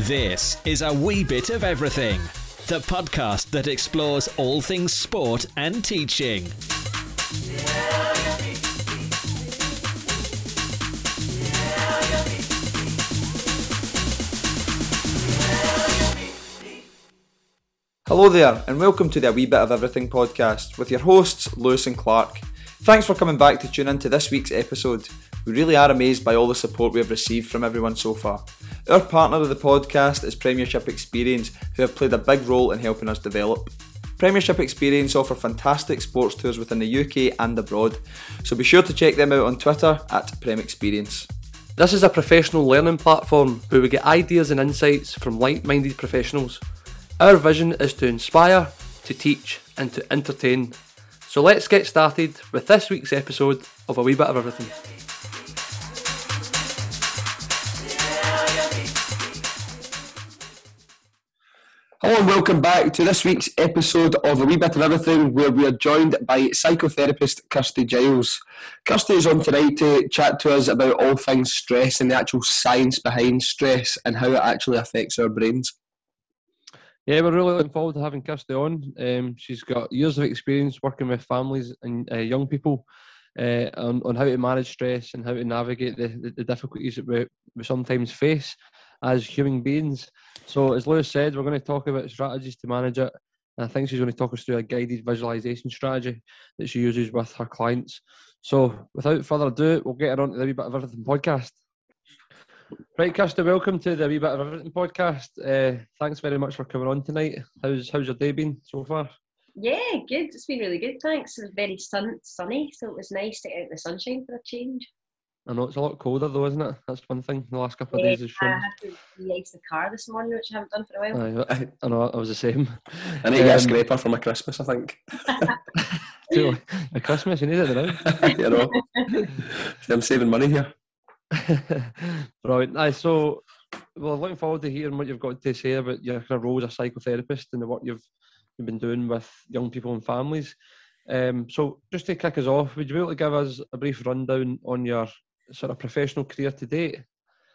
This is a wee bit of everything, the podcast that explores all things sport and teaching. Hello there, and welcome to the A Wee Bit of Everything podcast with your hosts, Lewis and Clark. Thanks for coming back to tune in to this week's episode. We really are amazed by all the support we have received from everyone so far. Our partner of the podcast is Premiership Experience, who have played a big role in helping us develop. Premiership Experience offer fantastic sports tours within the UK and abroad, so be sure to check them out on Twitter at Prem Experience. This is a professional learning platform where we get ideas and insights from like minded professionals. Our vision is to inspire, to teach, and to entertain. So let's get started with this week's episode of A Wee Bit of Everything. Hello and welcome back to this week's episode of A Wee Bit of Everything, where we are joined by psychotherapist Kirsty Giles. Kirsty is on tonight to chat to us about all things stress and the actual science behind stress and how it actually affects our brains. Yeah, we're really looking forward to having Kirsty on. Um, she's got years of experience working with families and uh, young people uh, on, on how to manage stress and how to navigate the, the, difficulties that we, we sometimes face as human beings. So, as Lewis said, we're going to talk about strategies to manage it. And I think she's going to talk us through a guided visualization strategy that she uses with her clients. So, without further ado, we'll get her on to the wee bit of everything podcast. Right, Kirsty, welcome to the wee bit of everything podcast. Uh, thanks very much for coming on tonight. How's how's your day been so far? Yeah, good. It's been really good. Thanks. It was very sun sunny, so it was nice to get out the sunshine for a change. I know it's a lot colder though, isn't it? That's one thing. The last couple of days has I shown. had to de-ice the car this morning, which I haven't done for a while. Aye, I know I was the same. I need to get a Um, scraper for my Christmas, I think. Too- At Christmas, you need it now. you know, I'm saving money here. right. Aye, so, well, looking forward to hearing what you've got to say about your kind of role as a psychotherapist and the work you've you've been doing with young people and families. Um, so, just to kick us off, would you be able to give us a brief rundown on your sort of professional career to date?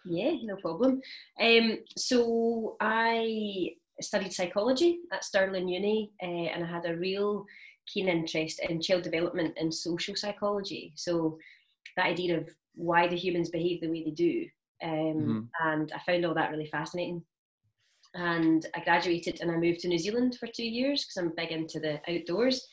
Yeah, no problem. Um, so I studied psychology at Stirling Uni, uh, and I had a real keen interest in child development and social psychology. So that idea of why do humans behave the way they do, um, and I found all that really fascinating. And I graduated and I moved to New Zealand for two years because I'm big into the outdoors.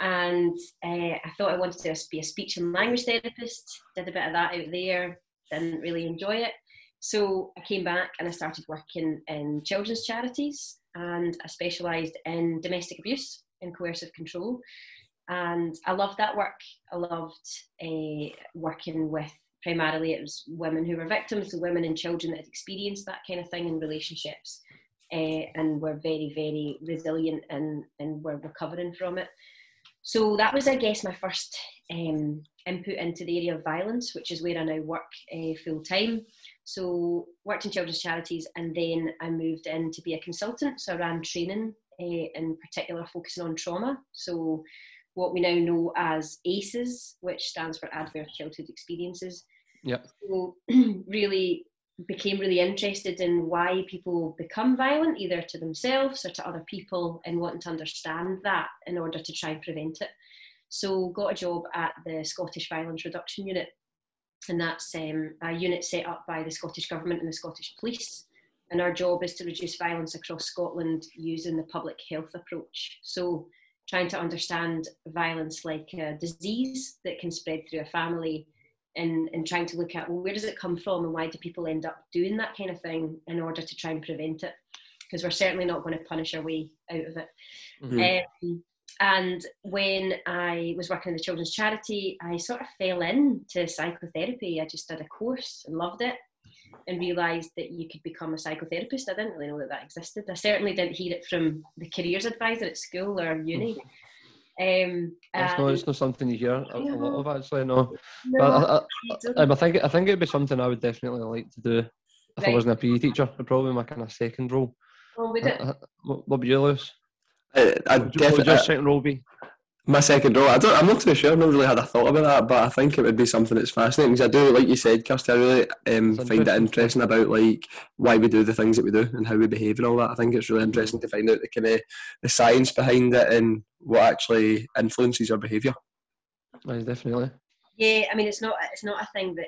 And uh, I thought I wanted to be a speech and language therapist. Did a bit of that out there. Didn't really enjoy it. So I came back and I started working in children's charities and I specialised in domestic abuse and coercive control. And I loved that work. I loved uh, working with primarily it was women who were victims, so women and children that had experienced that kind of thing in relationships uh, and were very, very resilient and, and were recovering from it. So that was, I guess, my first um, input into the area of violence, which is where I now work uh, full time. So worked in children's charities, and then I moved in to be a consultant. So I ran training, uh, in particular focusing on trauma. So what we now know as ACEs, which stands for Adverse Childhood Experiences. Yep. So really became really interested in why people become violent, either to themselves or to other people, and wanting to understand that in order to try and prevent it. So got a job at the Scottish Violence Reduction Unit, and that's um, a unit set up by the Scottish Government and the Scottish Police. And our job is to reduce violence across Scotland using the public health approach. So trying to understand violence like a disease that can spread through a family and, and trying to look at well, where does it come from and why do people end up doing that kind of thing in order to try and prevent it? Because we're certainly not going to punish our way out of it. Um, and when i was working in the children's charity i sort of fell into psychotherapy. I just did a course and loved it and realised that you could become a psychotherapist. I didn't really know that that existed. I certainly didn't hear it from the careers advisor at school or uni um, It's not, it's not something you hear a, a lot of actually. No, no, but I, I, you don't. Um, I think I think it'd be something I would definitely like to do if I wasn't a PE teacher. It'd probably be my kind of second role. Would it? Uh, uh, What what would you, Lewis? I, I What would, you- what would your second role be? My second role, I don't, I'm not too sure. I've not really had a thought about that, but I think it would be something that's fascinating because I do, like you said, Kirsty, I really um, find it interesting. interesting about like why we do the things that we do and how we behave and all that. I think it's really interesting to find out the kind of the science behind it and what actually influences our behaviour. Aye, definitely. Yeah, I mean, it's not it's not a thing that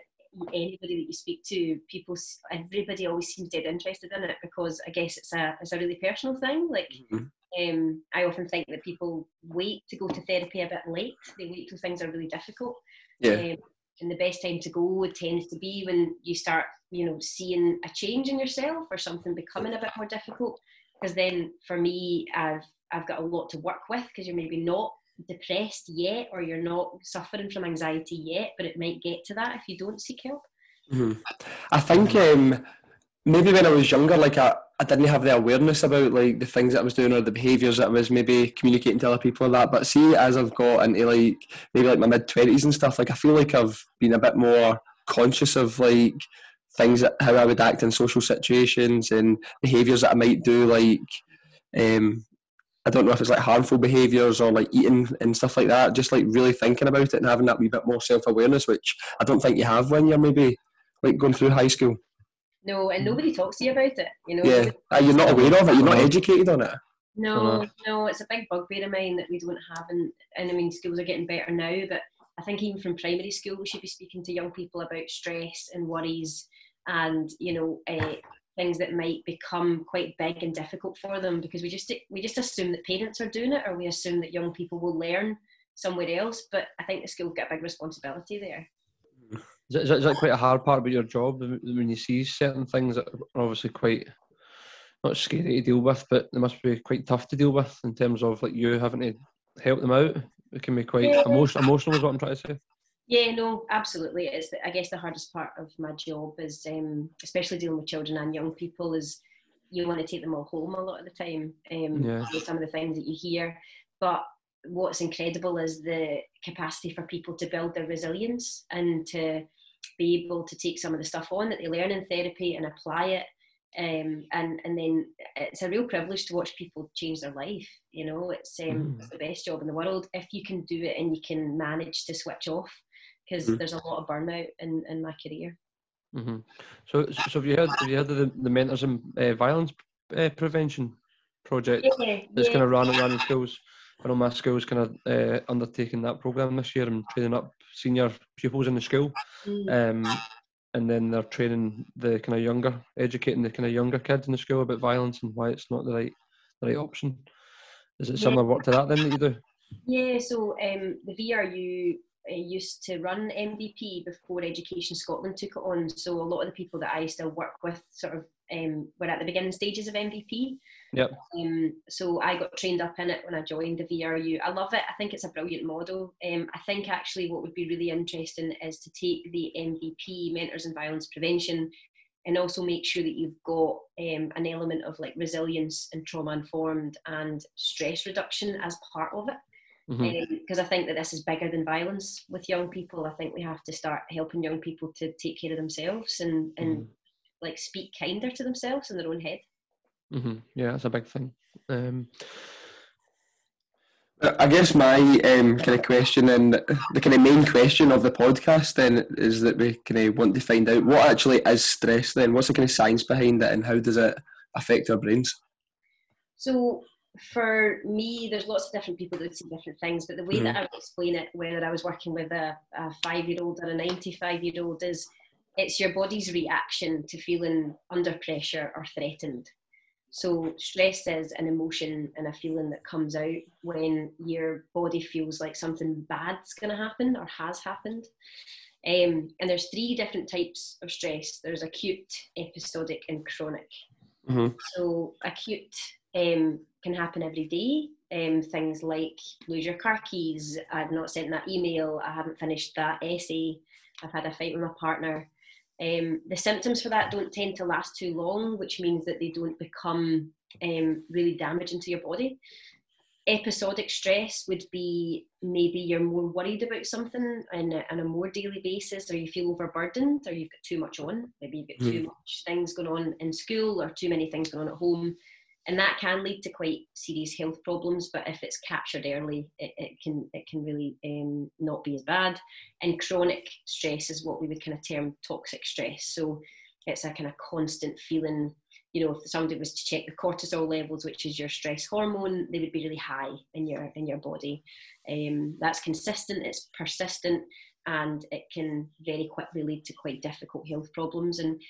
anybody that you speak to, people, everybody always seems dead interested in it because I guess it's a it's a really personal thing. Like, Mhm. Um, I often think that people wait to go to therapy a bit late. They wait till things are really difficult. Yeah. Um, and the best time to go tends to be when you start, you know, seeing a change in yourself or something becoming a bit more difficult. Because then, for me, I've I've got a lot to work with because you're maybe not depressed yet or you're not suffering from anxiety yet, but it might get to that if you don't seek help. Mhm. I think um, maybe when I was younger, like I, I didn't have the awareness about like the things that I was doing or the behaviours that I was maybe communicating to other people and that. But see, as I've got into like maybe like my mid twenties and stuff, like I feel like I've been a bit more conscious of like things that how I would act in social situations and behaviours that I might do, like um, I don't know if it's like harmful behaviours or like eating and stuff like that. Just like really thinking about it and having that wee bit more self awareness, which I don't think you have when you're maybe like going through high school. No, and nobody talks to you about it. You know. Yeah, Uh, you're not aware of it. You're not educated on it. No, no, it's a big bugbear of mine that we don't have, and, and I mean schools are getting better now, but I think even from primary school we should be speaking to young people about stress and worries, and you know uh, things that might become quite big and difficult for them because we just we just assume that parents are doing it, or we assume that young people will learn somewhere else. But I think the school get a big responsibility there. Is that, is that- quite a hard part about your job when you see certain things that are obviously quite not scary to deal with, but they must be quite tough to deal with in terms of like you having to help them out. It can be quite Yeah. emotion, emotional, is what I'm trying to say. Yeah, no, absolutely. It's the, I guess the hardest part of my job is, um, especially dealing with children and young people, is you want to take them all home a lot of the time. Um, Yeah. with Some of the things that you hear, but what's incredible is the capacity for people to build their resilience and to be able to take some of the stuff on that they learn in therapy and apply it. Um, and and then it's a real privilege to watch people change their life. You know, it's um, Mhm. it's the best job in the world if you can do it and you can manage to switch off because Mhm. there's a lot of burnout in, in my career. hmm So, so so have you heard? Have you heard of the, the Mentors and uh, Violence uh, Prevention project Yeah, that's yeah. kind of run around in schools? I know my school's kind of uh, undertaking that program this year and training up senior pupils in the school. Mm. um, and then they're training the kind of younger, educating the kind of younger kids in the school about violence and why it's not the right, the right option. Is it Yeah. similar work to that then that you do? Yeah, so um, the VRU uh, used to run MVP before Education Scotland took it on. So a lot of the people that I still work with sort of um, were at the beginning stages of MVP. Yep. Um, so I got trained up in it when I joined the VRU. I love it. I think it's a brilliant model. Um, I think actually what would be really interesting is to take the MVP, Mentors in Violence Prevention, and also make sure that you've got um, an element of like resilience and trauma informed and stress reduction as part of it because I think that this is bigger than violence with young people. I think we have to start helping young people to take care of themselves and, and Mhm. like speak kinder to themselves in their own head. Hmm Yeah, that's a big thing. Um, I guess my um, kind of question and the kind of main question of the podcast then is that we kind of want to find out what actually is stress then? What's the kind of science behind it and how does it affect our brains? So for me, there's lots of different people that see different things, but the way that I would explain it, whether I was working with a, a five-year-old or a 95-year-old, is it's your body's reaction to feeling under pressure or threatened. So stress is an emotion and a feeling that comes out when your body feels like something bad's going to happen or has happened. Um, and there's three different types of stress. There's acute, episodic, and chronic. Mhm. So acute um, can happen every day. Um, things like lose your car keys, I've not sent that email, I haven't finished that essay, I've had a fight with my partner. Um, the symptoms for that don't tend to last too long, which means that they don't become um, really damaging to your body. Episodic stress would be maybe you're more worried about something on a, on a more daily basis, or you feel overburdened, or you've got too much on. Maybe you've got too much things going on in school, or too many things going on at home. And that can lead to quite serious health problems. But if it's captured early, it, it can it can really um, not be as bad. And chronic stress is what we would kind of term toxic stress. So it's a kind of constant feeling. You know, if somebody was to check the cortisol levels, which is your stress hormone, they would be really high in your in your body. Um, that's consistent. It's persistent, and it can very quickly lead to quite difficult health problems. And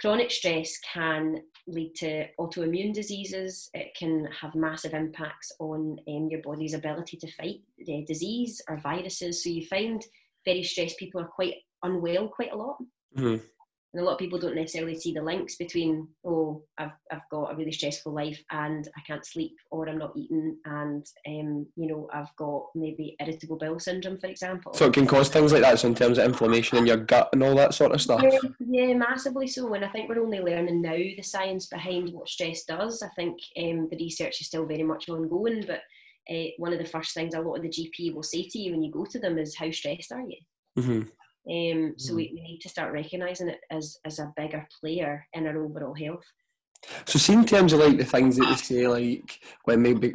Chronic stress can lead to autoimmune diseases. It can have massive impacts on um, your body's ability to fight the disease or viruses. So you find very stressed people are quite unwell quite a lot. Mm-hmm and a lot of people don't necessarily see the links between oh I've, I've got a really stressful life and I can't sleep or I'm not eating and um, you know I've got maybe irritable bowel syndrome for example so it can cause things like that so in terms of inflammation in your gut and all that sort of stuff yeah, yeah massively so and I think we're only learning now the science behind what stress does I think um, the research is still very much ongoing but uh, one of the first things a lot of the GP will say to you when you go to them is how stressed are you mm-hmm. Um, so mm. we, we need to start recognising it as, as a bigger player in our overall health. So, see, in terms of like the things that you say, like when maybe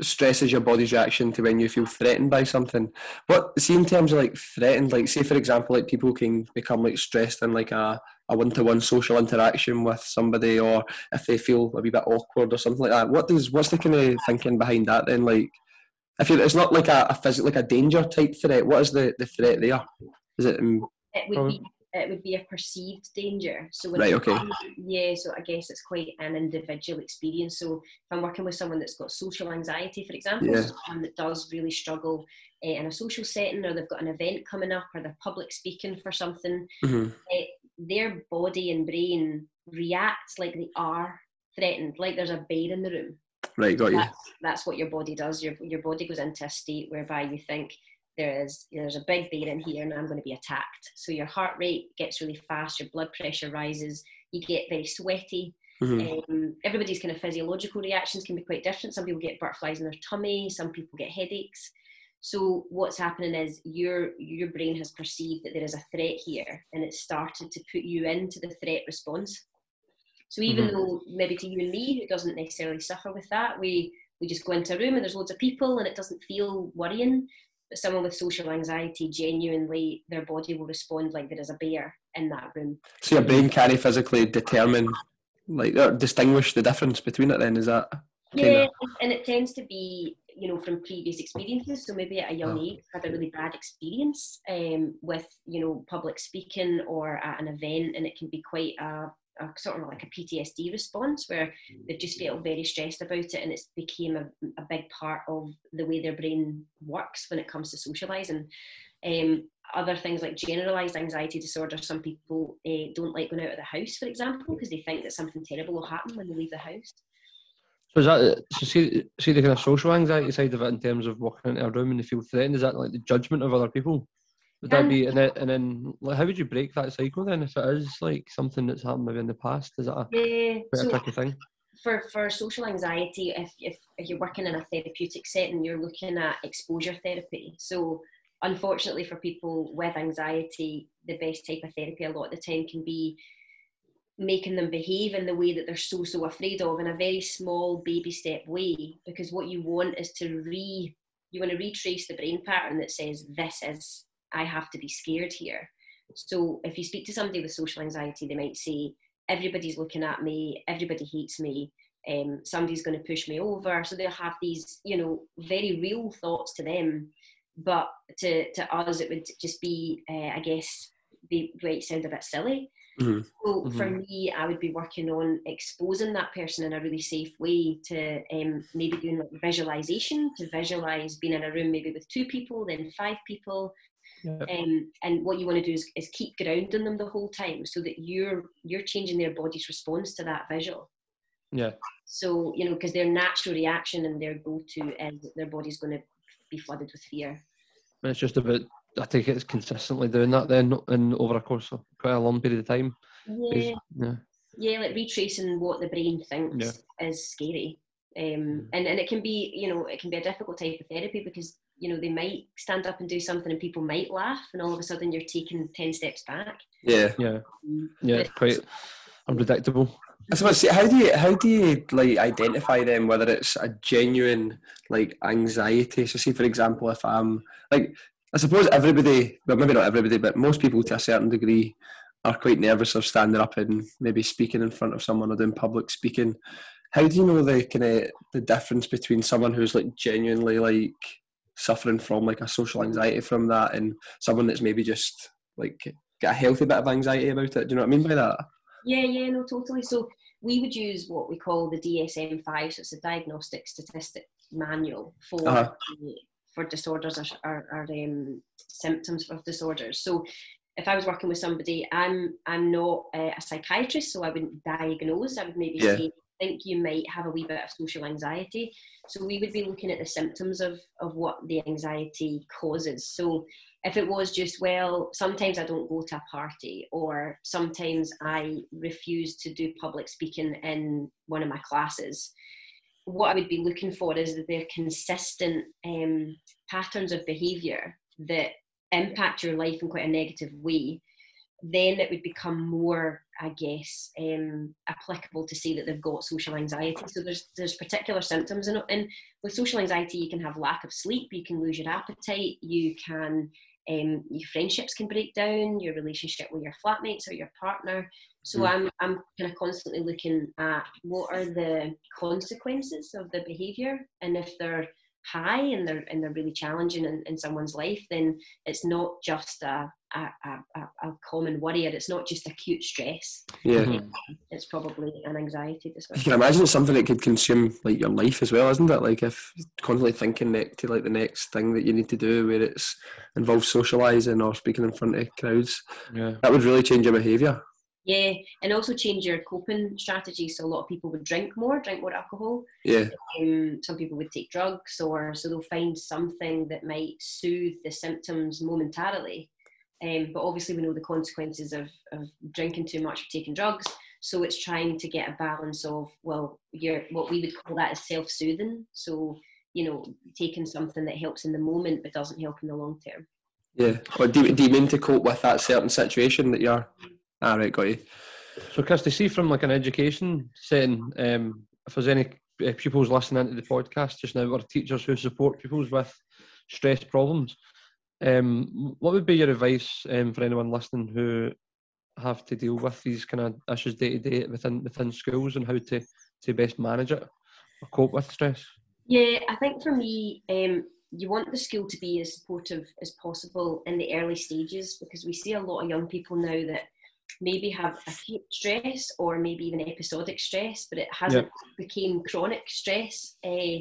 stress is your body's reaction to when you feel threatened by something. What see in terms of like threatened, like say for example, like people can become like stressed in like a a one to one social interaction with somebody, or if they feel a wee bit awkward or something like that. What does what's the kind of thinking behind that then? Like, if it's not like a, a physical, like a danger type threat, what is the the threat there? Is it? Um, it would be it would be a perceived danger. So right, okay. yeah, so I guess it's quite an individual experience. So if I'm working with someone that's got social anxiety, for example, yeah. someone that does really struggle uh, in a social setting, or they've got an event coming up, or they're public speaking for something, mm-hmm. uh, their body and brain reacts like they are threatened, like there's a bear in the room. Right, got you. That's, that's what your body does. Your your body goes into a state whereby you think there is there's a big bear in here and I'm going to be attacked. So your heart rate gets really fast, your blood pressure rises, you get very sweaty. Mm-hmm. Um, everybody's kind of physiological reactions can be quite different. Some people get butterflies in their tummy, some people get headaches. So what's happening is your your brain has perceived that there is a threat here, and it's started to put you into the threat response. So even mm-hmm. though maybe to you and me who doesn't necessarily suffer with that, we we just go into a room and there's loads of people and it doesn't feel worrying but someone with social anxiety, genuinely, their body will respond like there is a bear in that room. So your brain can't physically determine, like, or distinguish the difference between it. Then is that? Yeah, of... and it tends to be, you know, from previous experiences. So maybe at a young age, had a really bad experience um, with, you know, public speaking or at an event, and it can be quite a a sort of like a PTSD response where they've just felt very stressed about it and it's became a, a big part of the way their brain works when it comes to socializing. Um, other things like generalized anxiety disorder, some people uh, don't like going out of the house, for example, because they think that something terrible will happen when they leave the house. So is that so see see the kind of social anxiety side of it in terms of walking into a room and they feel threatened? Is that like the judgment of other people? Would that be and then, and then like, how would you break that cycle then if it is like something that's happened maybe in the past? Is that a, yeah, so tricky thing? For for social anxiety, if, if if you're working in a therapeutic setting, you're looking at exposure therapy. So unfortunately for people with anxiety, the best type of therapy a lot of the time can be making them behave in the way that they're so so afraid of in a very small baby step way because what you want is to re you want to retrace the brain pattern that says this is I have to be scared here. So if you speak to somebody with social anxiety, they might say, everybody's looking at me, everybody hates me, um, somebody's going to push me over. So they'll have these, you know, very real thoughts to them. But to, to us, it would just be, uh, I guess, they might sound a bit silly. Mm-hmm. So mm-hmm. for me, I would be working on exposing that person in a really safe way to um, maybe doing like visualization, to visualize being in a room maybe with two people, then five people, um, and what you want to do is, is keep grounding them the whole time so that you're you're changing their body's response to that visual. Yeah. So, you know, because their natural reaction and their go to is that their body's going to be flooded with fear. And it's just about, I think it's consistently doing that then and over a course of quite a long period of time. Yeah. Yeah, yeah like retracing what the brain thinks yeah. is scary. Um, and, and it can be, you know, it can be a difficult type of therapy because you know they might stand up and do something and people might laugh and all of a sudden you're taking 10 steps back yeah yeah um, yeah it's quite unpredictable I suppose, see, how do you how do you like identify them whether it's a genuine like anxiety? So, see for example, if I'm like, I suppose everybody, well, maybe not everybody, but most people to a certain degree are quite nervous of standing up and maybe speaking in front of someone or doing public speaking. How do you know the kind of the difference between someone who's like genuinely like suffering from like a social anxiety from that and someone that's maybe just like got a healthy bit of anxiety about it? Do you know what I mean by that? Yeah, yeah, no, totally. So we would use what we call the DSM five, so it's a diagnostic statistic manual for Uh-huh. for disorders or, or, or um, symptoms of disorders. So if I was working with somebody, I'm I'm not uh, a psychiatrist, so I wouldn't diagnose. I would maybe Yeah. say, think you might have a wee bit of social anxiety. So we would be looking at the symptoms of of what the anxiety causes. So if it was just well sometimes i don't go to a party or sometimes i refuse to do public speaking in one of my classes what i would be looking for is that they're consistent um, patterns of behavior that impact your life in quite a negative way then it would become more i guess um, applicable to say that they've got social anxiety so there's there's particular symptoms and, and with social anxiety you can have lack of sleep you can lose your appetite you can um, your friendships can break down, your relationship with your flatmates or your partner. So Mm. I'm I'm kind of constantly looking at what are the consequences of the behaviour, and if they're high and they're and they're really challenging in, in someone's life, then it's not just a a, a, a- a common worry, or it's not just acute stress. Yeah. Mhm. It's probably an anxiety disorder. You can imagine it's something that could consume like your life as well, isn't it? Like if constantly thinking ne- to like the next thing that you need to do, where it's involves socialising or speaking in front of crowds, Yeah. that would really change your behaviour. Yeah, and also change your coping strategy. So a lot of people would drink more, drink more alcohol. Yeah, um, some people would take drugs or so they'll find something that might soothe the symptoms momentarily um, but obviously we know the consequences of, of drinking too much or taking drugs so it's trying to get a balance of well you're what we would call that is self-soothing so you know taking something that helps in the moment but doesn't help in the long term yeah. Or do, you- do you mean to cope with that certain situation that you're? Ah, right, got you. So, Kirsty, see from like an education setting, um, if there's any uh, pupils listening to the podcast just now, or teachers who support pupils with stress problems, um, what would be your advice um, for anyone listening who have to deal with these kind of issues day to day within within schools and how to to best manage it or cope with stress? Yeah, I think for me, um, you want the school to be as supportive as possible in the early stages because we see a lot of young people now that maybe have acute stress or maybe even episodic stress, but it hasn't became chronic stress uh,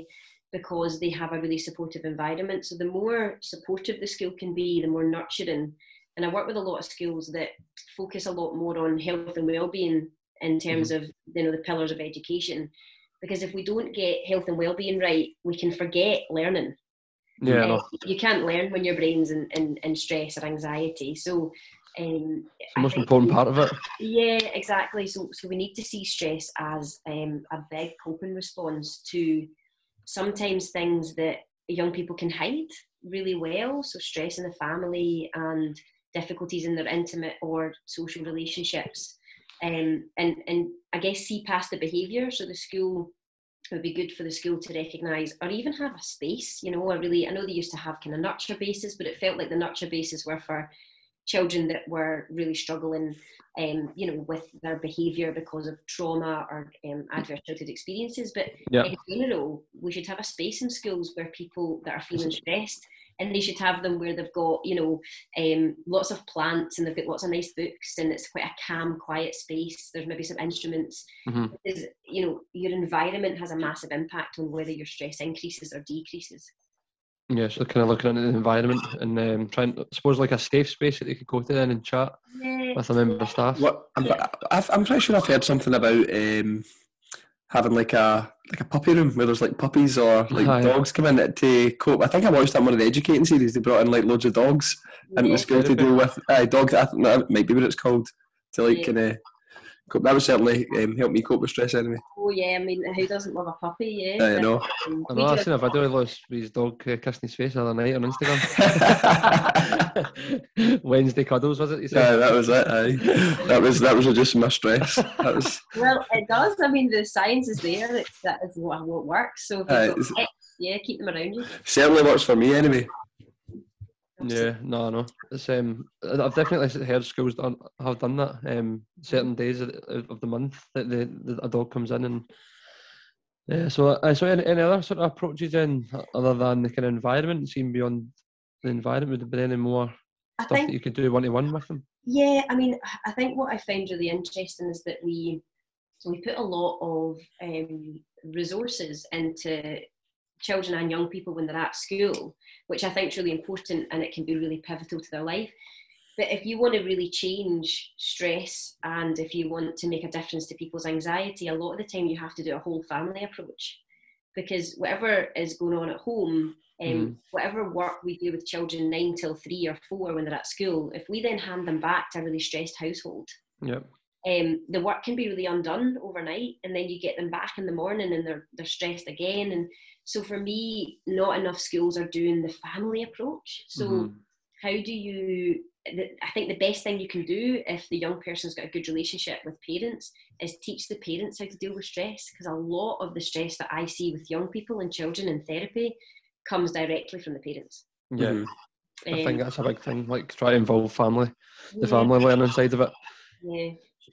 because they have a really supportive environment. So the more supportive the school can be, the more nurturing. And I work with a lot of schools that focus a lot more on health and well-being in terms of you know the pillars of education because if we don't get health and well-being right we can forget learning Yeah, Uh, you can't learn when your brain's in, in, in stress or anxiety so um, it's the most think important part of it. yeah exactly so so we need to see stress as um, a big coping response to sometimes things that young people can hide really well so stress in the family and difficulties in their intimate or social relationships um, and and I guess see past the behaviour. So the school would be good for the school to recognise or even have a space. You know, I really I know they used to have kind of nurture bases, but it felt like the nurture bases were for children that were really struggling, um, you know, with their behaviour because of trauma or um, adverse childhood experiences. But Yeah. in general, we should have a space in schools where people that are feeling stressed and they should have them where they've got you know um, lots of plants and they've got lots of nice books and it's quite a calm quiet space there's maybe some instruments Mhm. because you know your environment has a massive impact on whether your stress increases or decreases Yeah, so kind of looking at the environment and um, trying, I suppose, like a safe space that they could go to then and chat yeah with a member of staff. What I'm, I've, I'm pretty sure I've heard something about um, having like a like a puppy room where there's like puppies or like Aye. dogs come in to cope. I think I watched that one of the educating series. They brought in like loads of dogs into Yeah. the school to deal with uh, dogs. I think that might be what it's called to like Yeah. kind of cope. That would certainly um, help me cope with stress anyway. Oh yeah, I mean, who doesn't love a puppy? Yeah. I know. Um, I we know, I do seen a video of his dog uh, kissing his face the other night on Instagram. Wednesday cuddles, was it? You Yeah, that was it. Aye. That was that was just my stress. That was well, it does. I mean, the science is there. That, that is what, what works. So if you've it's- pets, yeah, keep them around you. certainly works for me anyway. Yeah, no, no. It's um, I've definitely heard schools done, have done that. Um, certain days of the, of the month that the, the a dog comes in and yeah. So, uh, so any, any other sort of approaches then, other than the kind of environment, seeing beyond the environment, would there be any more I stuff think that you could do one to one with them? Yeah, I mean, I think what I find really interesting is that we so we put a lot of um, resources into children and young people when they're at school, which I think is really important and it can be really pivotal to their life. But if you want to really change stress and if you want to make a difference to people's anxiety, a lot of the time you have to do a whole family approach because whatever is going on at home, um, Mhm. whatever work we do with children nine till three or four when they're at school, if we then hand them back to a really stressed household, Yep. Um, the work can be really undone overnight, and then you get them back in the morning and they're they're stressed again. And so for me, not enough schools are doing the family approach. So Mhm. how do you? the- I think the best thing you can do if the young person's got a good relationship with parents is teach the parents how to deal with stress because a lot of the stress that I see with young people and children in therapy comes directly from the parents. Yeah, Mhm. I think Um, that's a big thing. Like try to involve family, the yeah, family learning side of it. Yeah.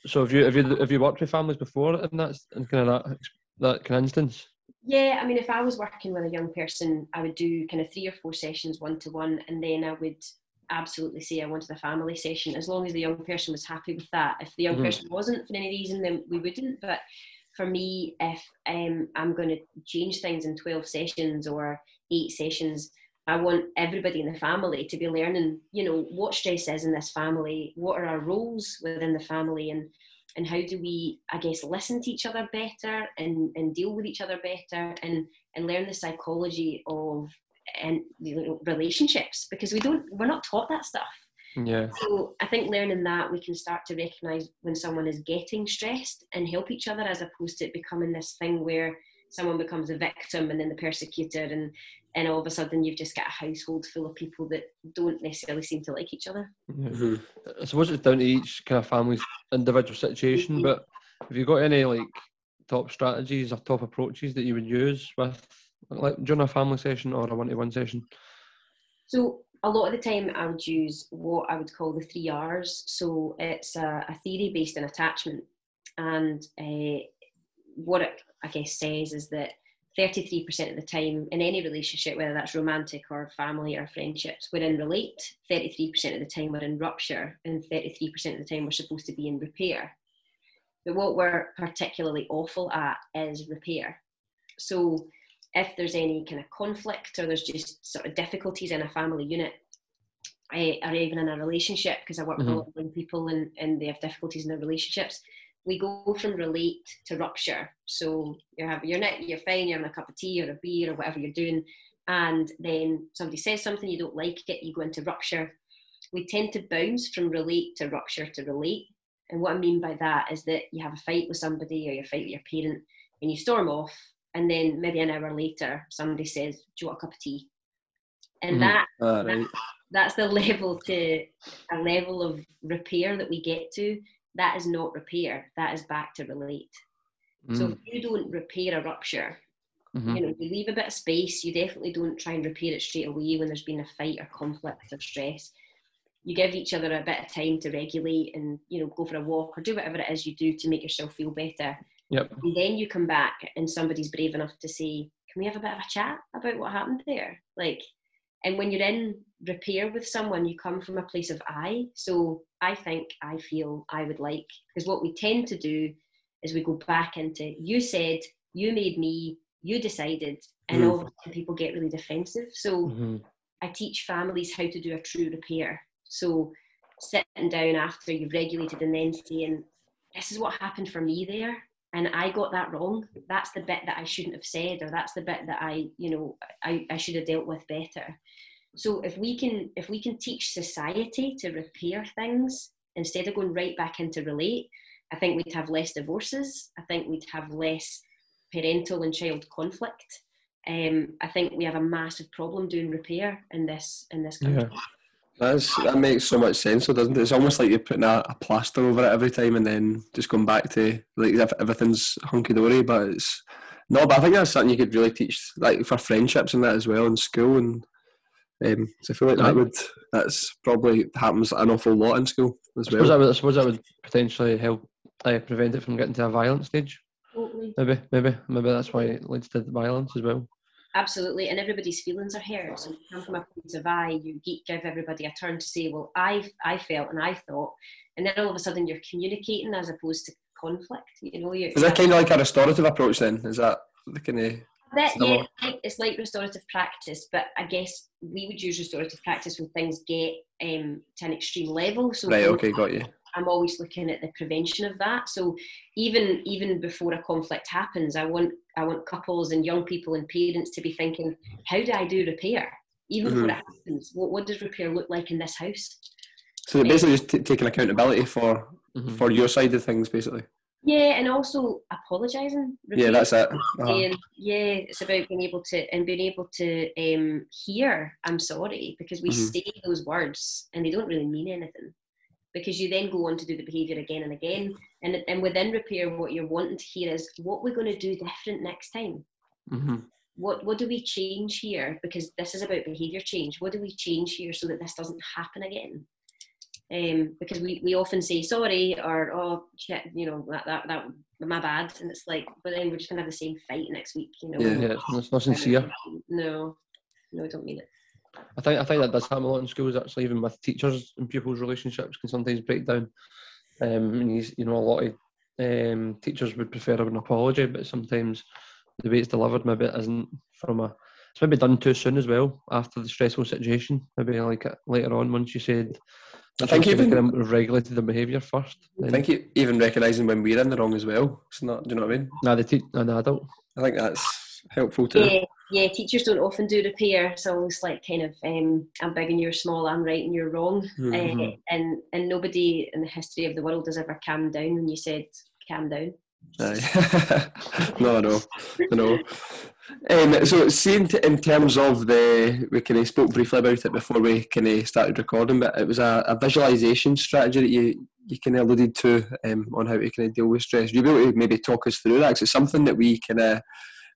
So have you have you have you worked with families before in that in kind of that that kind of instance? Yeah, I mean, if I was working with a young person, I would do kind of three or four sessions one to one, and then I would absolutely say I wanted a family session as long as the young person was happy with that. If the young Mhm. person wasn't for any reason, then we wouldn't. But for me, if um, I'm going to change things in 12 sessions or eight sessions, I want everybody in the family to be learning, you know, what stress is in this family, what are our roles within the family, and and how do we, I guess, listen to each other better and, and deal with each other better and and learn the psychology of and you know, relationships because we don't we're not taught that stuff. Yeah. So I think learning that we can start to recognise when someone is getting stressed and help each other as opposed to it becoming this thing where someone becomes a victim and then the persecutor and and all of a sudden you've just got a household full of people that don't necessarily seem to like each other. yeah. Mhm. I suppose it's down to each kind of family's individual situation, Mhm. but have you got any like top strategies or top approaches that you would use with like during a family session or a one-to-one session? So a lot of the time I would use what I would call the three R's. So it's a, a theory based on attachment, and uh, what it I guess says is that 33% of the time in any relationship, whether that's romantic or family or friendships, we're in relate. 33% of the time we're in rupture, and 33% of the time we're supposed to be in repair. But what we're particularly awful at is repair. So if there's any kind of conflict or there's just sort of difficulties in a family unit eh, or even in a relationship, because I work with a Mhm. lot of young people and, and they have difficulties in their relationships, we go from relate to rupture. So you're having you're not you're fine, you're having a cup of tea or a beer or whatever you're doing, and then somebody says something you don't like it, you go into rupture. We tend to bounce from relate to rupture to relate. And what I mean by that is that you have a fight with somebody or you fight with your parent and you storm off, and then maybe an hour later somebody says, Do you want a cup of tea? And Mhm. that right. that's the level to a level of repair that we get to. That is not repair. That is back to relate. So Mm, if you don't repair a rupture, mhm. you know, you leave a bit of space. You definitely don't try and repair it straight away when there's been a fight or conflict or stress. You give each other a bit of time to regulate and you know go for a walk or do whatever it is you do to make yourself feel better. Yep. And then you come back and somebody's brave enough to say, Can we have a bit of a chat about what happened there? Like, and when you're in repair with someone, you come from a place of I. So I think, I feel, I would like. Because what we tend to do is we go back into you said, you made me, you decided, and Mhm. all of a sudden people get really defensive. So Mhm. I teach families how to do a true repair. So sitting down after you've regulated and then saying, This is what happened for me there. And I got that wrong. That's the bit that I shouldn't have said, or that's the bit that I, you know, I, I should have dealt with better. So if we can if we can teach society to repair things instead of going right back into relate, I think we'd have less divorces. I think we'd have less parental and child conflict. Um, I think we have a massive problem doing repair in this in this country. Yeah. That's, that makes so much sense, though, doesn't it? It's almost like you're putting a, a plaster over it every time and then just going back to like if everything's hunky dory. But it's no, but I think that's something you could really teach, like for friendships and that as well in school. And um, so I feel like that would that's probably happens an awful lot in school as I suppose, well. that would, I suppose that would potentially help uh, prevent it from getting to a violent stage. Totally. Maybe, maybe, maybe that's why it leads to violence as well. Absolutely, and everybody's feelings are heard. So you come from a point of I, you ge- give everybody a turn to say, "Well, I, I felt and I thought," and then all of a sudden you're communicating as opposed to conflict. You know, you're, Is that kind of like a restorative approach then? Is that the kind of That, Similar. yeah, it's like- it's like restorative practice, but I guess we would use restorative practice when things get um, to an extreme level. So right? Okay, got you. I'm always looking at the prevention of that. So even even before a conflict happens, I want I want couples and young people and parents to be thinking, how do I do repair? Even before Mhm. it happens, what, what does repair look like in this house? So they're basically just t- taking accountability for Mhm. for your side of things, basically. Yeah, and also apologising. Yeah, that's it. Uh-huh. saying, yeah, it's about being able to and being able to um, hear "I'm sorry" because we Mhm. say those words and they don't really mean anything. Because you then go on to do the behaviour again and again, and and within repair, what you're wanting to hear is what we're going to do different next time. Mhm. What what do we change here? Because this is about behaviour change. What do we change here so that this doesn't happen again? Um, because we, we often say sorry or oh shit, you know that that that my bad, and it's like, but then we're just gonna have the same fight next week, you know. Yeah. Yeah, it's, it's not sincere. No, no, I don't mean it. I think I think that does happen a lot in schools. Actually, even with teachers and pupils' relationships can sometimes break down. Um, and you, you know, a lot of um, teachers would prefer an apology, but sometimes the way it's delivered maybe it isn't from a. It's maybe done too soon as well after the stressful situation. Maybe like uh, later on, once you said, I think you even- kind of regulated the behaviour first. I think even recognising when we're in the wrong as well. It's not. Do you know what I mean? nah, the te- nah, the adult. I think that's helpful too. Yeah, yeah. Teachers don't often do repair. It's almost like kind of um, I'm big and you're small, I'm right and you're wrong. Mhm. Uh, and and nobody in the history of the world has ever calmed down when you said calm down. Aye. no, no, no. Um, so, seeing t- in terms of the, we kind of spoke briefly about it before we kind of started recording, but it was a, a visualization strategy that you you kind of alluded to um, on how to kind of deal with stress. Would you be able to maybe talk us through that? 'Cause it's something that we kind of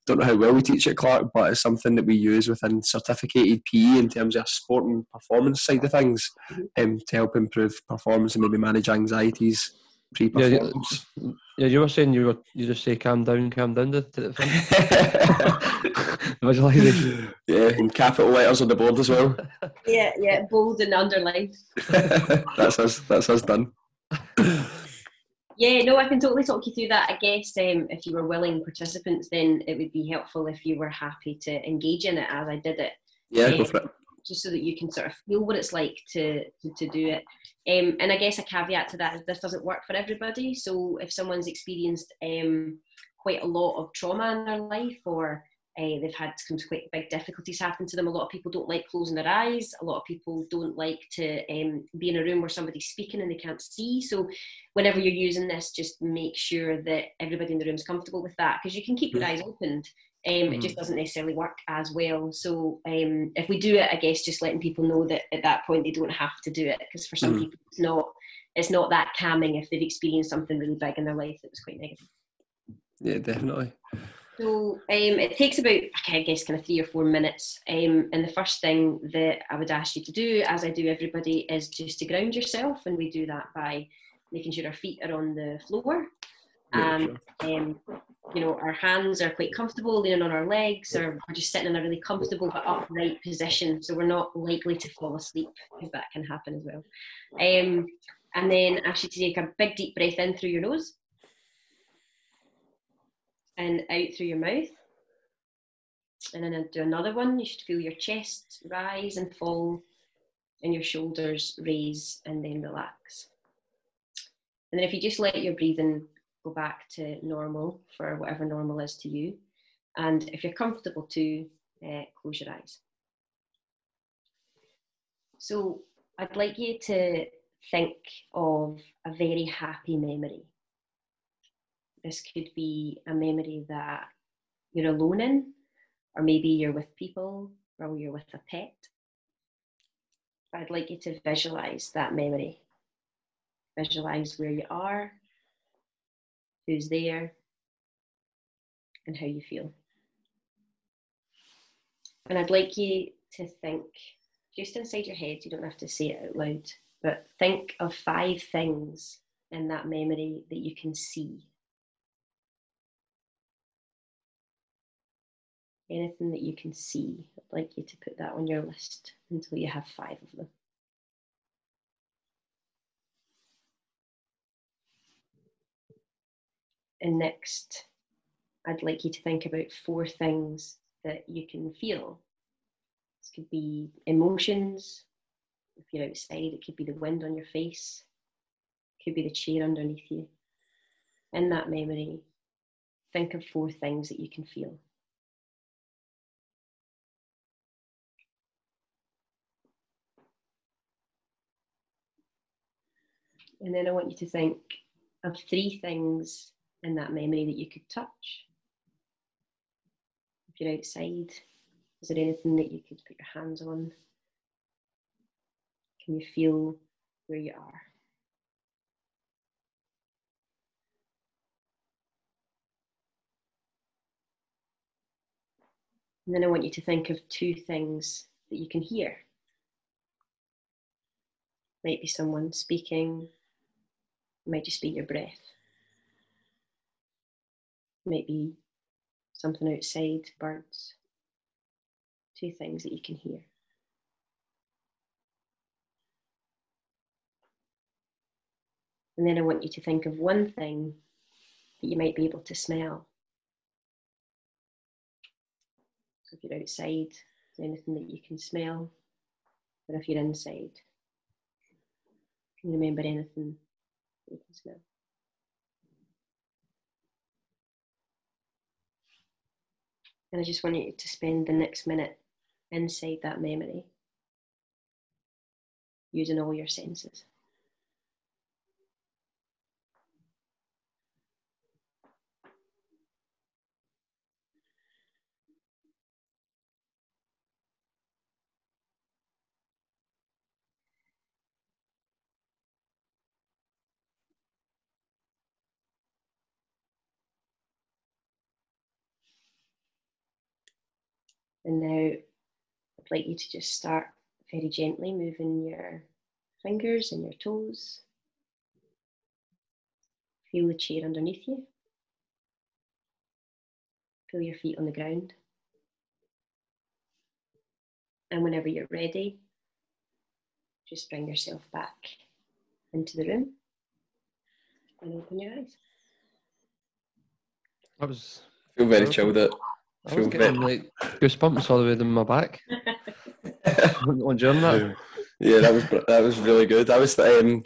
don't know how well we teach at Clark, but it's something that we use within certificated PE in terms of sport and performance side of things um, to help improve performance and maybe manage anxieties Yeah, yeah, pre-performance. yeah, you were saying you were you just say calm down, calm down to, to the front. Visualization. yeah, in capital letters on the board as well. Yeah, yeah, bold and underlined. that's us. That's us done. Yeah, no, I can totally talk you through that. I guess um, if you were willing participants, then it would be helpful if you were happy to engage in it as I did it. Yeah, go for it. just so that you can sort of feel what it's like to to, to do it. Um, and I guess a caveat to that is this doesn't work for everybody. So if someone's experienced um, quite a lot of trauma in their life, or uh, they've had some quite big difficulties happen to them, a lot of people don't like closing their eyes. A lot of people don't like to um, be in a room where somebody's speaking and they can't see. So whenever you're using this, just make sure that everybody in the room is comfortable with that because you can keep your eyes opened. Um, It just doesn't necessarily work as well. So um, if we do it, I guess just letting people know that at that point they don't have to do it because for some Mhm. people it's not it's not that calming if they've experienced something really big in their life that was quite negative. Yeah, definitely. So um, it takes about, I guess, kind of three or four minutes. Um, and the first thing that I would ask you to do, as I do everybody, is just to ground yourself. And we do that by making sure our feet are on the floor. Yeah, And, um, you know, our hands are quite comfortable, leaning on our legs, or we're just sitting in a really comfortable but upright position. So we're not likely to fall asleep, because that can happen as well. Um, and then you to take a big deep breath in through your nose and out through your mouth. And then do another one. You should feel your chest rise and fall, and your shoulders raise and then relax. And then if you just let your breathing go back to normal for whatever normal is to you, and if you're comfortable to, uh, close your eyes. So I'd like you to think of a very happy memory. this could be a memory that you're alone in, or maybe you're with people, or you're with a pet. I'd like you to visualize that memory. Visualize where you are, who's there, and how you feel. And I'd like you to think just inside your head, you don't have to say it out loud, but think of five things in that memory that you can see. Anything that you can see, I'd like you to put that on your list until you have five of them. And next, I'd like you to think about four things that you can feel. This could be emotions. If you're outside, it could be the wind on your face, it could be the chair underneath you. In that memory, think of four things that you can feel. And then I want you to think of three things in that memory that you could touch. If you're outside, is there anything that you could put your hands on? Can you feel where you are? And then I want you to think of two things that you can hear. Might be someone speaking, might just be your breath. Maybe something outside, birds. Two things that you can hear. And then I want you to think of one thing that you might be able to smell. So if you're outside, anything that you can smell, or if you're inside, can you remember anything that you can smell? And I just want you to spend the next minute inside that memory, using all your senses. And now I'd like you to just start very gently moving your fingers and your toes. Feel the chair underneath you. Feel your feet on the ground. And whenever you're ready, just bring yourself back into the room and open your eyes. I was. I feel very chilled out. I was getting like goosebumps all the way down my back on on during that. Yeah, that was that was really good. I was um,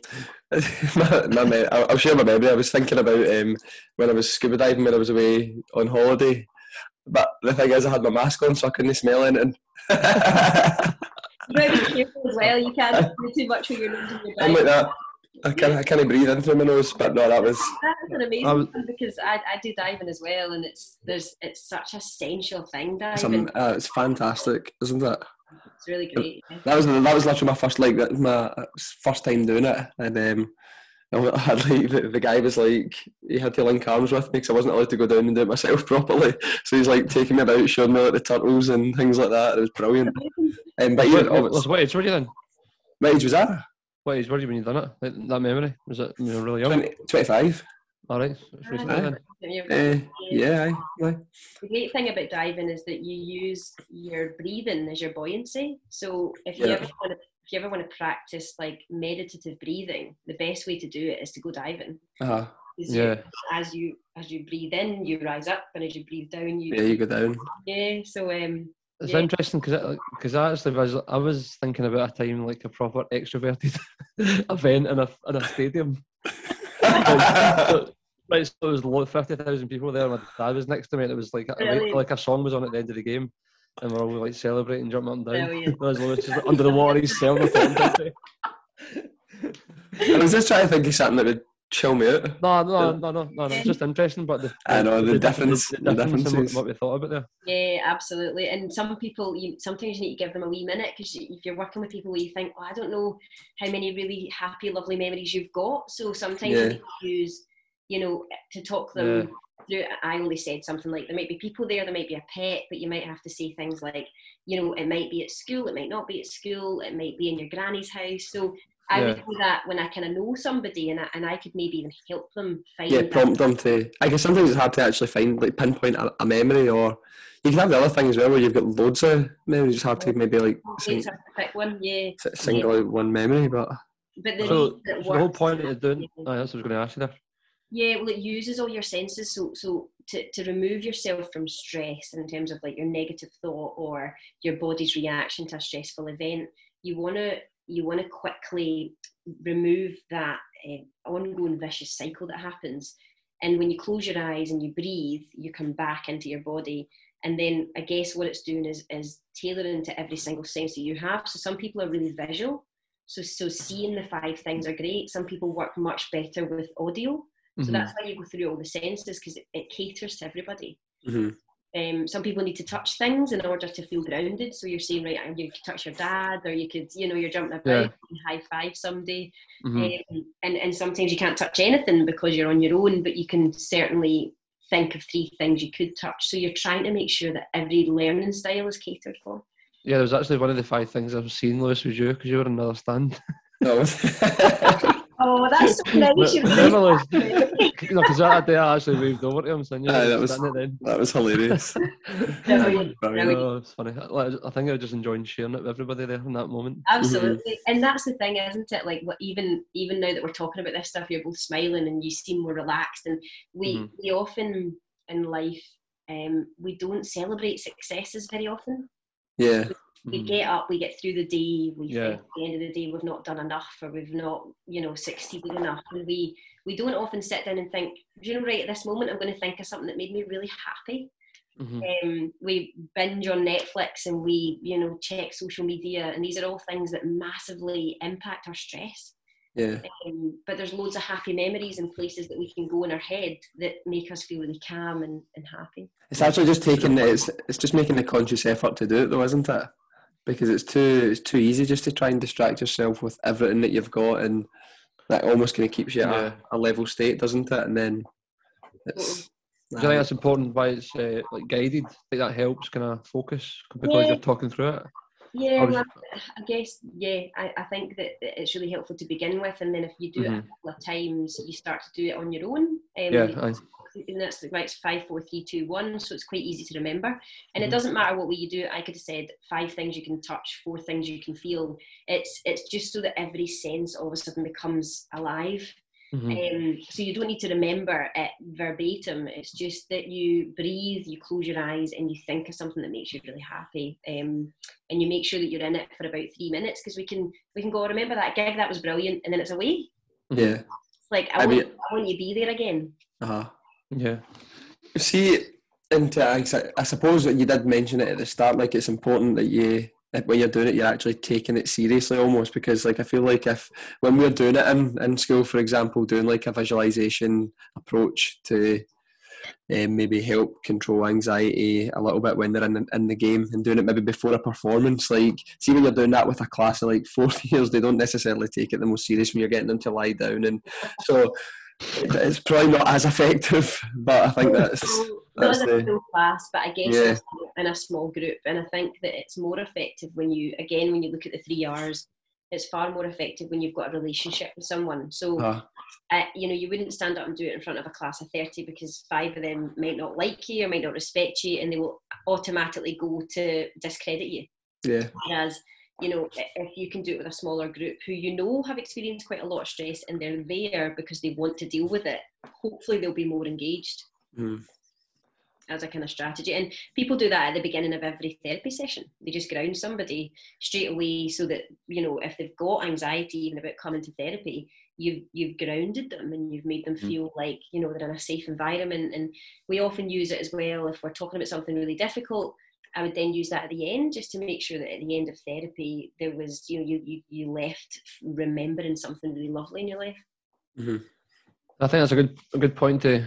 my, my, me- I'll I'll share my memory. I was thinking about um, when I was scuba diving when I was away on holiday. But the thing is, I had my mask on, so I couldn't smell anything. You got to be careful as well. You can't do too much with your nose and your I'm like that. I can't, I can't breathe in through my nose. But no, that was That's an amazing was- one because I, I do diving as well, and it's there's it's such a sensual thing diving. some. Uh, it's fantastic, isn't it? It's really great. yeah. That was that was literally my first like that my first time doing it, and um, I had like the, the guy was like he had to link arms with me because I wasn't allowed to go down and do it myself properly. So he's like taking me about, showing me like the turtles and things like that. It was brilliant. Um, but even What, what, what age were you then? what age was that? What age were you when you done it? Like, that memory was it? when you were really young. 20, 25. All right, so it's recently Aye. then. Uh, yeah, aye, aye. The great thing about diving is that you use your breathing as your buoyancy. So if you ever want to, if you ever want to practice like meditative breathing, the best way to do it is to go diving. Uh-huh. 'Cause you- Yeah. as you as you breathe in, you rise up, and as you breathe down, you Yeah, you go down. yeah. So um, It's Yeah. interesting because because I actually was I was thinking about a time like a proper extroverted event in a in a stadium. so, right, so there was lo- fifty thousand people there. My dad was next to me, and it was like a, Brilliant. like a song was on at the end of the game, and we're all like celebrating, jumping up and down. Brilliant. There was Lewis just under the water, he's selling the phone. I was just trying to think of something that would chill me out. No, no, no, no, no, no. Just interesting, but the, I know, the difference- the, the difference in what- differences. what we thought about there. Yeah, absolutely. And some people, you sometimes you need to give them a wee minute because if you're working with people, where you think, oh, I don't know how many really happy, lovely memories you've got. So sometimes Yeah. you use, you know, to talk them through. I only said something like there might be people there, there might be a pet, but you might have to say things like, you know, it might be at school, it might not be at school, it might be in your granny's house. So I would Yeah. do that when I kind of know somebody and I, and I could maybe even help them find Yeah, prompt them to. I guess sometimes it's hard to actually find, like, pinpoint a, a memory, or you can have the other thing as well, where you've got loads of memories. It's hard to maybe like oh, sing, It's to pick one, yeah. s- single out one memory, but But the, So, so the whole point of doing, oh, that's what I was going to ask you there. Yeah, well, it uses all your senses. So, so to, to remove yourself from stress in terms of like your negative thought or your body's reaction to a stressful event, you want to you want to quickly remove that uh, ongoing vicious cycle that happens. And when you close your eyes and you breathe, you come back into your body. And then I guess what it's doing is is tailoring to every single sense that you have. So some people are really visual. So so seeing the five things are great. Some people work much better with audio. So Mhm. that's why you go through all the senses because it, it caters to everybody. Mhm. Um, some people need to touch things in order to feel grounded. So you're saying, right, you could touch your dad, or you could, you know, you're jumping about, Yeah. high five somebody. Mhm. Um, and, and sometimes you can't touch anything because you're on your own, but you can certainly think of three things you could touch. So you're trying to make sure that every learning style is catered for. Yeah, there was actually one of the five things I've seen, Lewis, was you, because you were in another stand. no. Oh, that's so nice. You Remember, no, because that day I actually waved over to him, saying, yeah, Aye, that was- standing that was hilarious. Brilliant, Brilliant. brilliant. Oh, it's funny. Like, I think I was just enjoying sharing it with everybody there in that moment. Absolutely, and that's the thing, isn't it? Like, what even even now that we're talking about this stuff, you're both smiling and you seem more relaxed. And we Mhm. we often in life, um, we don't celebrate successes very often. Yeah. We Mhm. get up, we get through the day, we Yeah. think at the end of the day we've not done enough or we've not, you know, succeeded enough, and we we don't often sit down and think, you know, right at this moment, I'm going to think of something that made me really happy Mhm. um, we binge on Netflix and we, you know, check social media, and these are all things that massively impact our stress. Yeah. Um, but there's loads of happy memories and places that we can go in our head that make us feel really calm and, and happy. It's actually just taking it's it's just making a conscious effort to do it though, isn't it? Because it's too it's too easy just to try and distract yourself with everything that you've got and that almost kind of keeps you at Yeah. a, a level state, doesn't it? And then it's Do you think that's important why it's uh, like guided? I think that helps kind of focus because Yeah. you're talking through it. Yeah, Or is well, I guess, yeah, I, I think that it's really helpful to begin with, and then if you do it a Mhm. couple of times, you start to do it on your own. Um, Yeah, aye. And that's like it's five, four, three, two, one. So it's quite easy to remember. And Mhm. it doesn't matter what way you do it. I could have said five things you can touch, four things you can feel. It's it's just so that every sense all of a sudden becomes alive. Mhm. Um, so you don't need to remember it verbatim. It's just that you breathe, you close your eyes, and you think of something that makes you really happy. Um, and you make sure that you're in it for about three minutes because we can we can go remember that gig that was brilliant, and then it's away. yeah. Like I, I want, mean- I want you to be there again. Uh-huh. Yeah. See, and to, I, suppose that you did mention it at the start, like it's important that you, when you're doing it, you're actually taking it seriously almost because, like, I feel like if when we're doing it in, in school, for example, doing like a visualization approach to um, maybe help control anxiety a little bit when they're in, in the game and doing it maybe before a performance, like, see when you're doing that with a class of like fourth years, they don't necessarily take it the most serious when you're getting them to lie down, and so it's probably not as effective, but I think that's. So, that's the- full class, but I guess Yeah. in a small group. And I think that it's more effective when you, again, when you look at the three R's, it's far more effective when you've got a relationship with someone. So, Uh, uh, you know, you wouldn't stand up and do it in front of a class of 30 because five of them might not like you or might not respect you and they will automatically go to discredit you. yeah, Whereas, you know, if you can do it with a smaller group who you know have experienced quite a lot of stress and they're there because they want to deal with it, hopefully they'll be more engaged mm, as a kind of strategy. And people do that at the beginning of every therapy session. They just ground somebody straight away so that, you know, if they've got anxiety even about coming to therapy, you've you've grounded them and you've made them Mm. feel like, you know, they're in a safe environment. And we often use it as well if we're talking about something really difficult. I would then use that at the end just to make sure that at the end of therapy there was, you know, you you, you left remembering something really lovely in your life. mhm. I think that's a good a good point to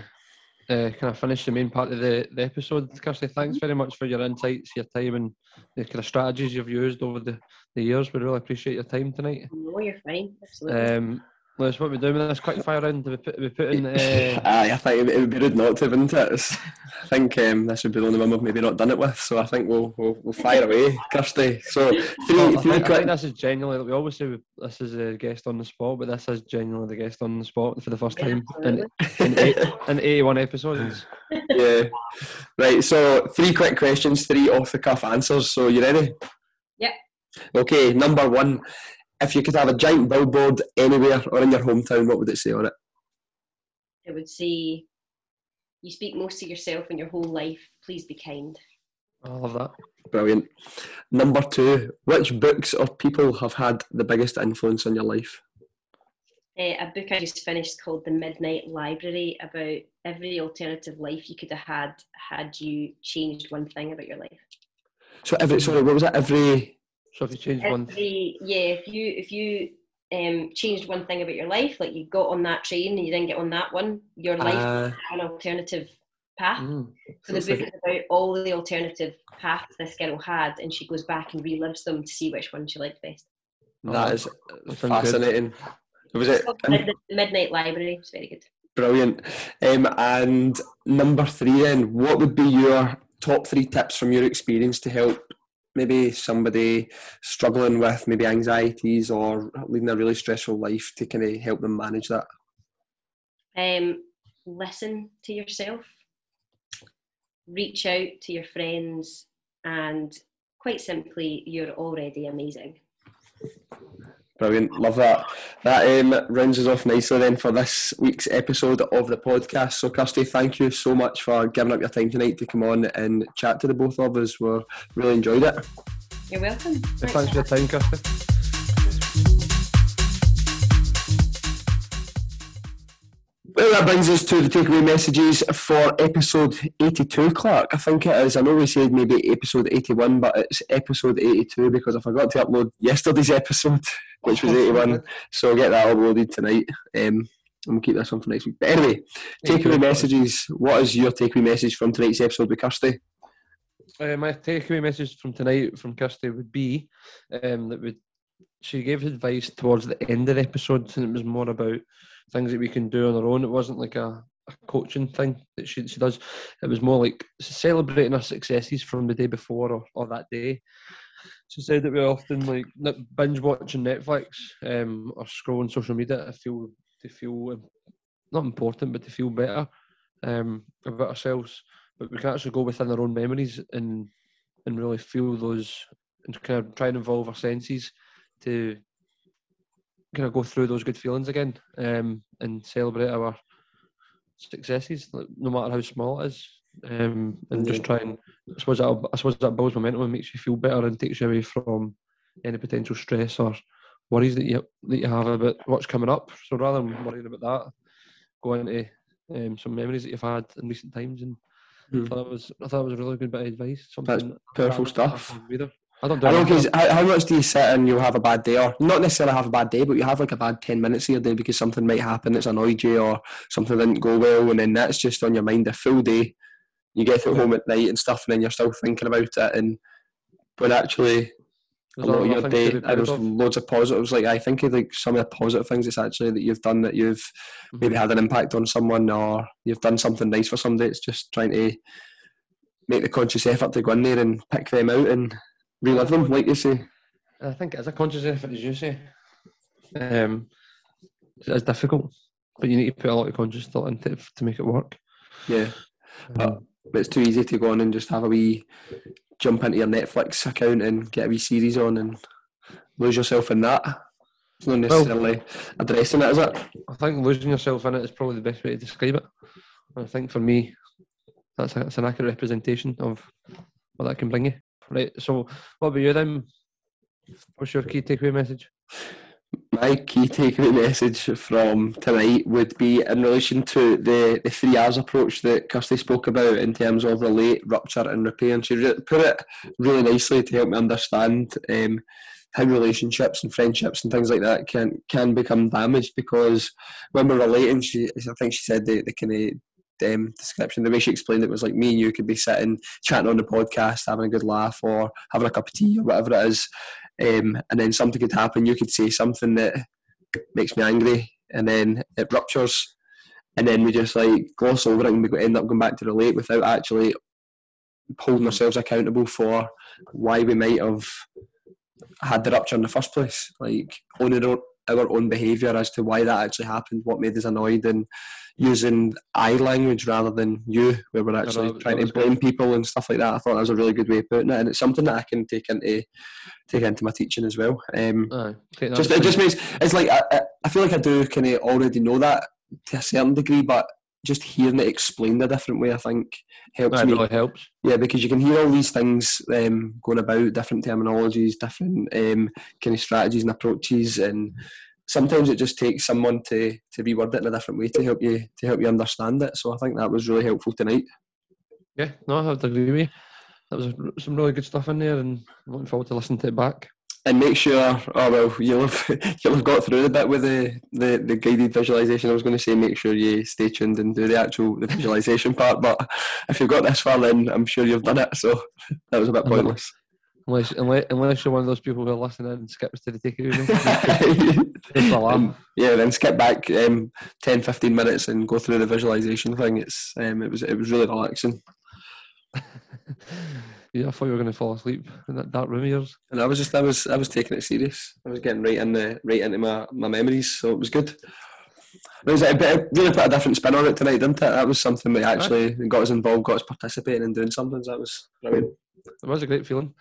uh, kind of finish the main part of the, the episode. Kirsty, thanks very much for your insights, your time, and the kind of strategies you've used over the, the years. We really appreciate your time tonight. No, you're fine. Absolutely. Um, Lewis, what we doing with this quick fire round? We put, we put in. Uh, Aye, I think it would be rude not to, wouldn't it? It's- I think um, this would be the only one we've maybe not done it with, so I think we'll we'll, we'll fire away, Kirsty. So three, well, I, three think, I think this is genuinely. We always say we- this is a guest on the spot, but this is genuinely the guest on the spot for the first time in, absolutely. in, eight, in 81 episodes. yeah. Right. So three quick questions, three off the cuff answers. So you ready? Yep. Okay. Number one. If you could have a giant billboard anywhere or in your hometown, what would it say on it? It would say, "You speak most to yourself in your whole life. Please be kind." I love that. Brilliant. Number two. Which books or people have had the biggest influence on your life? Uh, a book I just finished called The Midnight Library about every alternative life you could have had had you changed one thing about your life. So every sorry, what was that? Every So if you change one, Every, yeah, if you if you um, changed one thing about your life, like you got on that train and you didn't get on that one, your life uh, an alternative path. Mm. So the book like- is about all the alternative paths this girl had, and she goes back and relives them to see which one she liked best. that is that sounds good. fascinating. Was it The the Midnight Library It's very good. brilliant? Um, and number three, then, what would be your top three tips from your experience to help maybe somebody struggling with maybe anxieties or leading a really stressful life to kind of help them manage that? Um, listen to yourself, reach out to your friends, and quite simply, you're already amazing. Brilliant, love that. That um, rounds us off nicely then for this week's episode of the podcast. So, Kirsty, thank you so much for giving up your time tonight to come on and chat to the both of us. We really enjoyed it. You're welcome. Thanks for your time, Kirsty. Well, that brings us to the takeaway messages for episode 82, Clark. I think it is. I know we said maybe episode 81, but it's episode 82 because I forgot to upload yesterday's episode, which was 81. So I'll get that uploaded tonight. Um, and we'll keep this one for next week. But anyway, takeaway messages. What is your takeaway message from tonight's episode with Kirsty? Uh, my takeaway message from tonight from Kirsty would be um, that we, she gave advice towards the end of the episode, and it was more about things that we can do on our own. It wasn't like a, a coaching thing that she, she does. It was more like celebrating our successes from the day before or, or that day. She said that we often like binge watching Netflix um, or scrolling social media to feel to feel um, not important, but to feel better um, about ourselves but we can actually go within our own memories and and really feel those and kind of try and involve our senses to kind of go through those good feelings again um, and celebrate our successes, no matter how small it is. Um, and just try and I suppose that I suppose that builds momentum and makes you feel better and takes you away from any potential stress or worries that you that you have about what's coming up. So rather than worrying about that, go into um, some memories that you've had in recent times and Hmm. I thought it was I thought it was a really good bit of advice. Something that I powerful stuff. Either. I don't do I know it. because how, how much do you sit and you'll have a bad day, or not necessarily have a bad day, but you have like a bad ten minutes of your day because something might happen that's annoyed you, or something didn't go well, and then that's just on your mind a full day. You get to home at night and stuff, and then you're still thinking about it, and but actually There's a lot of your day, there's of. loads of positives. Like I think of like some of the positive things it's actually that you've done that you've mm-hmm. maybe had an impact on someone, or you've done something nice for somebody. It's just trying to make the conscious effort to go in there and pick them out and relive them, like you say. I think it's a conscious effort, as you say. Um, it's difficult, but you need to put a lot of conscious thought into it to make it work. Yeah, but, Um, but it's too easy to go on and just have a wee jump into your Netflix account and get a wee series on and lose yourself in that. It's not necessarily addressing it, is it? I think losing yourself in it is probably the best way to describe it. And I think for me, that's, a, that's an accurate representation of what that can bring you. Right. So, what about you then? What's your key takeaway message? My key takeaway message from tonight would be in relation to the, the three R's approach that Kirsty spoke about in terms of relate, rupture, and repair. And she put it really nicely to help me understand um, how relationships and friendships and things like that can can become damaged because when we're relating, she I think she said the, the kind of um, description, the way she explained it was like me and you could be sitting chatting on the podcast, having a good laugh or having a cup of tea or whatever it is, um, and then something could happen. You could say something that makes me angry, and then it ruptures, and then we just like gloss over it and we end up going back to relate without actually holding ourselves accountable for why we might have had the rupture in the first place. Like owning our, own behaviour as to why that actually happened, what made us annoyed, and using I language rather than you, where we're actually trying to blame people and stuff like that. I thought that was a really good way of putting it, and it's something that I can take into take into my teaching as well. Um, just it just makes it's like I, I- I feel like I do kind of already know that to a certain degree, but just hearing it explained a different way, I think helps it me. really helps. Yeah, because you can hear all these things um, going about, different terminologies, different um, kind of strategies and approaches, and sometimes it just takes someone to to reword it in a different way to help you to help you understand it. So I think that was really helpful tonight. Yeah, no, I have to agree with you. That was some really good stuff in there, and I'm looking forward to listening to it back. And make sure, oh well, you'll have you'll have got through the bit with the, the, the guided visualization. I was going to say make sure you stay tuned and do the actual the visualization part. But if you've got this far, then I'm sure you've done it. So that was a bit pointless. Unless, unless, unless you're one of those people who are listening and skips to the takeaway. Take the laugh. Um, yeah, then skip back um, 10, 15 minutes and go through the visualization thing. It's um, it was it was really relaxing, yeah, I thought you were going to fall asleep in that dark room of yours. and I was just I was I was taking it serious. I was getting right in the right into my, my memories, so it was good. It was a bit, it really put a different spin on it tonight, didn't it? That was something that actually got us involved, got us participating and doing something. So that was brilliant. It was a great feeling.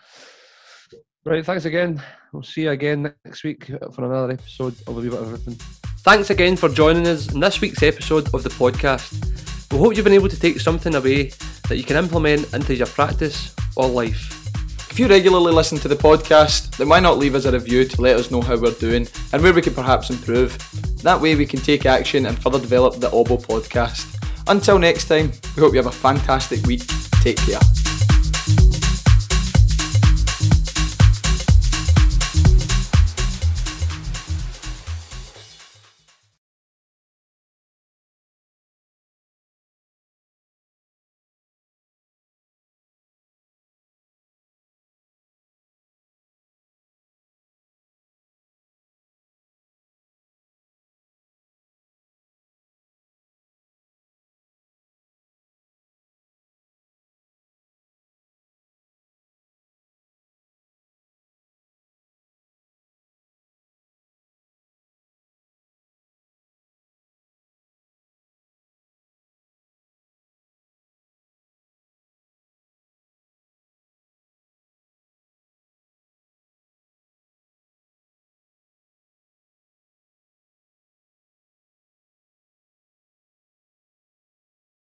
Right, thanks again. We'll see you again next week for another episode of A Wee Bit of Everything. Thanks again for joining us in this week's episode of the podcast. We hope you've been able to take something away that you can implement into your practice or life. If you regularly listen to the podcast, then why not leave us a review to let us know how we're doing and where we can perhaps improve? That way we can take action and further develop the OBO podcast. Until next time, we hope you have a fantastic week. Take care.